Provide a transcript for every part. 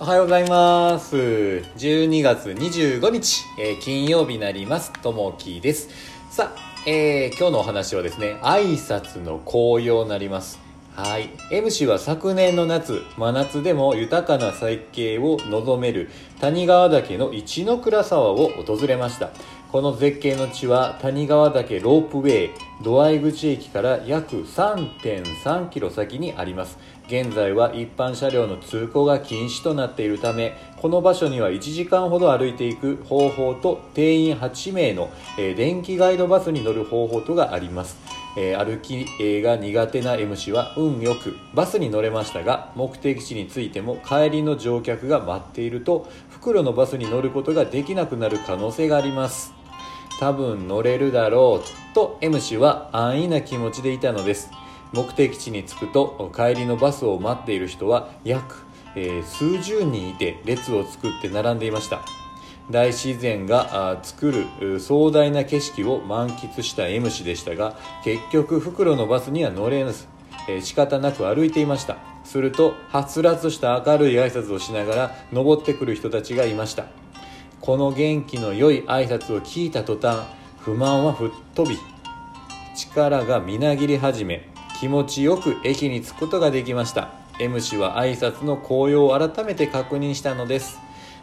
おはようございます。12月25日、えー金曜日になります。ともきです。さあ、えー今日のお話はですね、挨拶の紅葉になります。はい。M 氏は昨年の夏、真夏でも豊かな絶景を望める谷川岳の一ノ倉沢を訪れました。この絶景の地は谷川岳ロープウェイ土合口駅から約3.3キロ先にあります現在は一般車両の通行が禁止となっているためこの場所には1時間ほど歩いていく方法と定員8名の、えー電気ガイドバスに乗る方法とがあります。えー歩きが苦手な M 氏は運よくバスに乗れましたが目的地に着いても帰りの乗客が待っていると袋のバスに乗ることができなくなる可能性があります。多分乗れるだろうと M 氏は安易な気持ちでいたのです。目的地に着くと帰りのバスを待っている人は約、えー数十人いて列を作って並んでいました。大自然が作る壮大な景色を満喫した M 氏でしたが結局袋のバスには乗れず、えー仕方なく歩いていました。するとはつらつした明るい挨拶をしながら登ってくる人たちがいました。この元気の良い挨拶を聞いた途端不満は吹っ飛び力がみなぎり始め気持ちよく駅に着くことができました。M 氏は挨拶の効用を改めて確認したのです、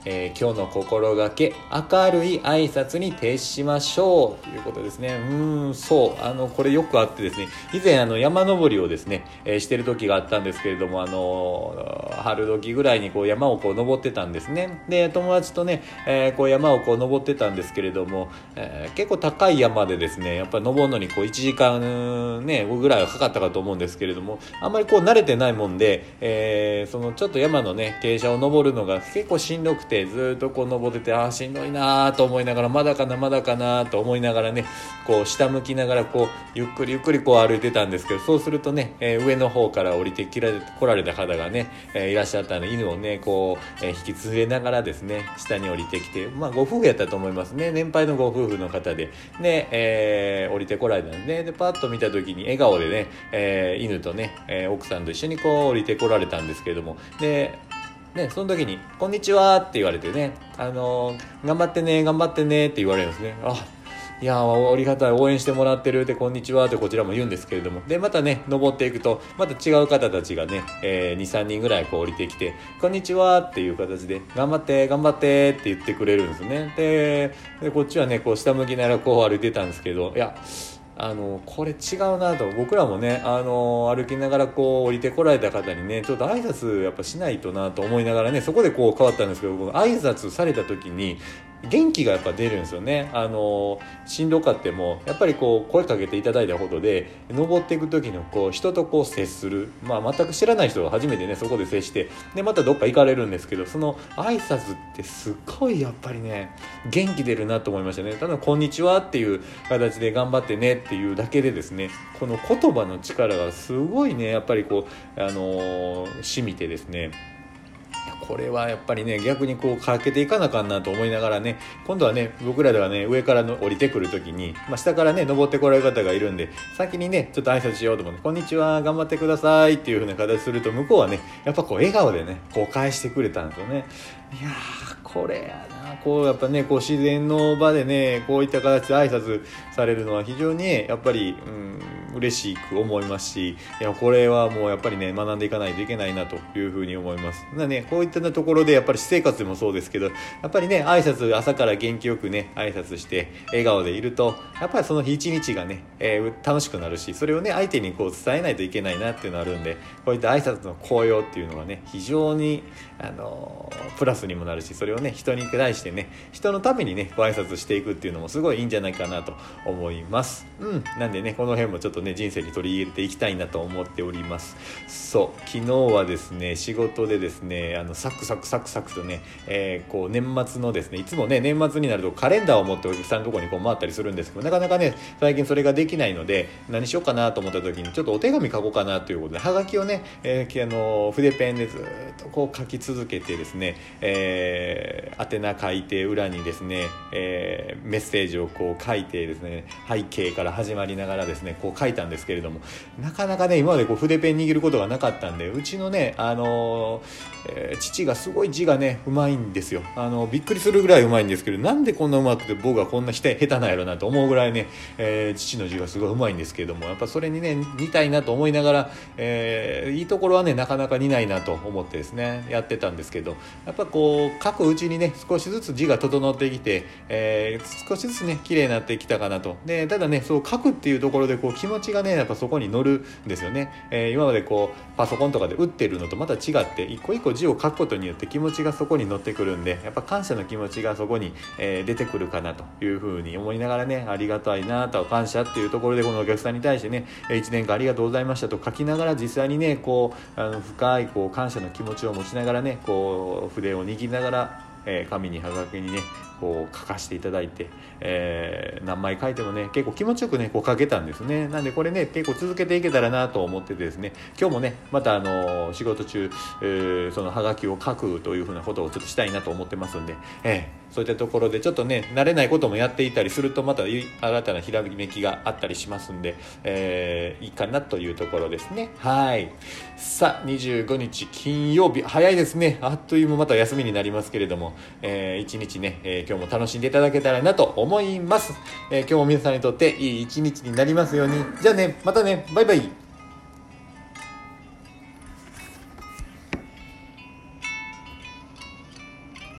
えー今日の心がけ明るい挨拶に徹しましょう。ということですね。うんそう。あのこれよくあってですね以前あの山登りをですね、えーしてる時があったんですけれどもあの春時ぐらいにこう山をこう登ってたんですね。で友達とね、えこう山をこう登ってたんですけれども、え結構高い山でですねやっぱり登るのにこう1時間ねぐらいはかかったかと思うんですけれどもあんまりこう慣れてないもんで、えそのちょっと山のね傾斜を登るのが結構しんどくてずっとこう登っててああしんどいなーと思いながらまだかなまだかなと思いながらねこう下向きながらこうゆっくりゆっくりこう歩いてたんですけどそうするとね、えー上の方から降りてきられ来られた方がね、えーいらっしゃったので犬をねこう、えー引き連れながらですね下に降りてきてまあご夫婦やったと思いますね。年配のご夫婦の方で。で、え降りてこられたんでねでパッと見た時に笑顔でね、え犬とね、え奥さんと一緒にこう降りてこられたんですけれどもでね、その時に「こんにちは」って言われてね「あのー頑張ってね頑張ってね」って言われるんですね。あいやーありがたい応援してもらってるって「こんにちは」ってこちらも言うんですけれども。でまたね登っていくとまた違う方たちがね、えー、23人ぐらいこう降りてきて「こんにちは」っていう形で「頑張って頑張って」って言ってくれるんですね。でこっちはねこう下向きながらこう歩いてたんですけどいやあのこれ違うなと僕らもねあの歩きながらこう降りてこられた方にねちょっと挨拶やっぱしないとなと思いながらねそこでこう変わったんですけどこの挨拶された時に元気がやっぱ出るんですよね。あのしんどかってもやっぱりこう声かけていただいたことで登っていく時のこう人とこう接する、まあ、全く知らない人が初めてねそこで接してでまたどっか行かれるんですけどその挨拶ってすっごいやっぱりね元気出るなと思いましたね。ただ「こんにちは」っていう形で頑張ってねっていうだけでですねこの言葉の力がすごいねやっぱりこうあのー染みてですね。これはやっぱりね逆にこうかけていかなあかんなと思いながらね今度はね僕らではね上からの降りてくる時に、まあ、下からね登ってこられる方がいるんで先にねちょっと挨拶しようと思って「こんにちは頑張ってください」っていう風な形すると向こうはねやっぱこう笑顔でねこう返してくれたんですよね。いやーこれこうやっぱねこう自然の場でねこういった形で挨拶されるのは非常にやっぱりうん嬉しく思いますしいやこれはもうやっぱりね学んでいかないといけないなというふうに思います。なねこういったところでやっぱり私生活でもそうですけどやっぱりね挨拶朝から元気よくね挨拶して笑顔でいるとやっぱりその日一日がね、えー楽しくなるしそれをね相手にこう伝えないといけないなっていうのがあるんでこういった挨拶の効用っていうのはね非常にあのープラスにもなるしそれをね人に対してねね人のためにねご挨拶していくっていうのもすごいいいんじゃないかなと思います。うんなんでねこの辺もちょっとね人生に取り入れていきたいなと思っております。そう昨日はですね仕事でですねあのサクサクサクサクとね、えーこう年末のですねいつもね年末になるとカレンダーを持ってお客さんのとこにこう回ったりするんですけどなかなかね最近それができないので何しようかなと思った時にちょっとお手紙書こうかなということではがきをね、えーあの筆ペンでずっとこう書き続けてですね、えー宛名書いて裏にですね、えー、メッセージをこう書いてですね背景から始まりながらですねこう書いたんですけれどもなかなかね今までこう筆ペン握ることがなかったんでうちのね、あのえー、父がすごい字がねうまいんですよ。あのびっくりするぐらいうまいんですけどなんでこんなうまくて僕がこんな下手なんやろなと思うぐらいね、えー、父の字がすごいうまいんですけれどもやっぱそれにね似たいなと思いながら、えー、いいところはねなかなか似ないなと思ってですねやってたんですけどやっぱこう書くうちにね少しずつ字が整ってきて、えー、少しずつね綺麗になってきたかなと。でただねそう書くっていうところでこう気持ちがねやっぱそこに乗るんですよね、えー、今までこうパソコンとかで打ってるのとまた違って一個一個字を書くことによって気持ちがそこに乗ってくるんでやっぱ感謝の気持ちがそこに、えー、出てくるかなというふうに思いながらねありがたいなと感謝っていうところでこのお客さんに対してね1年間ありがとうございましたと書きながら実際にねこうあの深いこう感謝の気持ちを持ちながらねこう筆を握りながらえー、紙にはがきにねこう書かせていただいて、えー、何枚書いてもね結構気持ちよくねこう書けたんですね。なんでこれね結構続けていけたらなと思っててですね。今日もねまたあの仕事中、えー、そのはがきを書くというふうなことをちょっとしたいなと思ってますんで、えー、そういったところでちょっとね慣れないこともやっていたりするとまた新たなひらめきがあったりしますんで、えー、いいかなというところですね。はい。さあ25日金曜日。早いですね。あっという間また休みになりますけれども、えー、一日ね、えー、今日も楽しんでいただけたらなと思います、えー、今日も皆さんにとっていい一日になりますように。じゃあねまたね。バイバイ。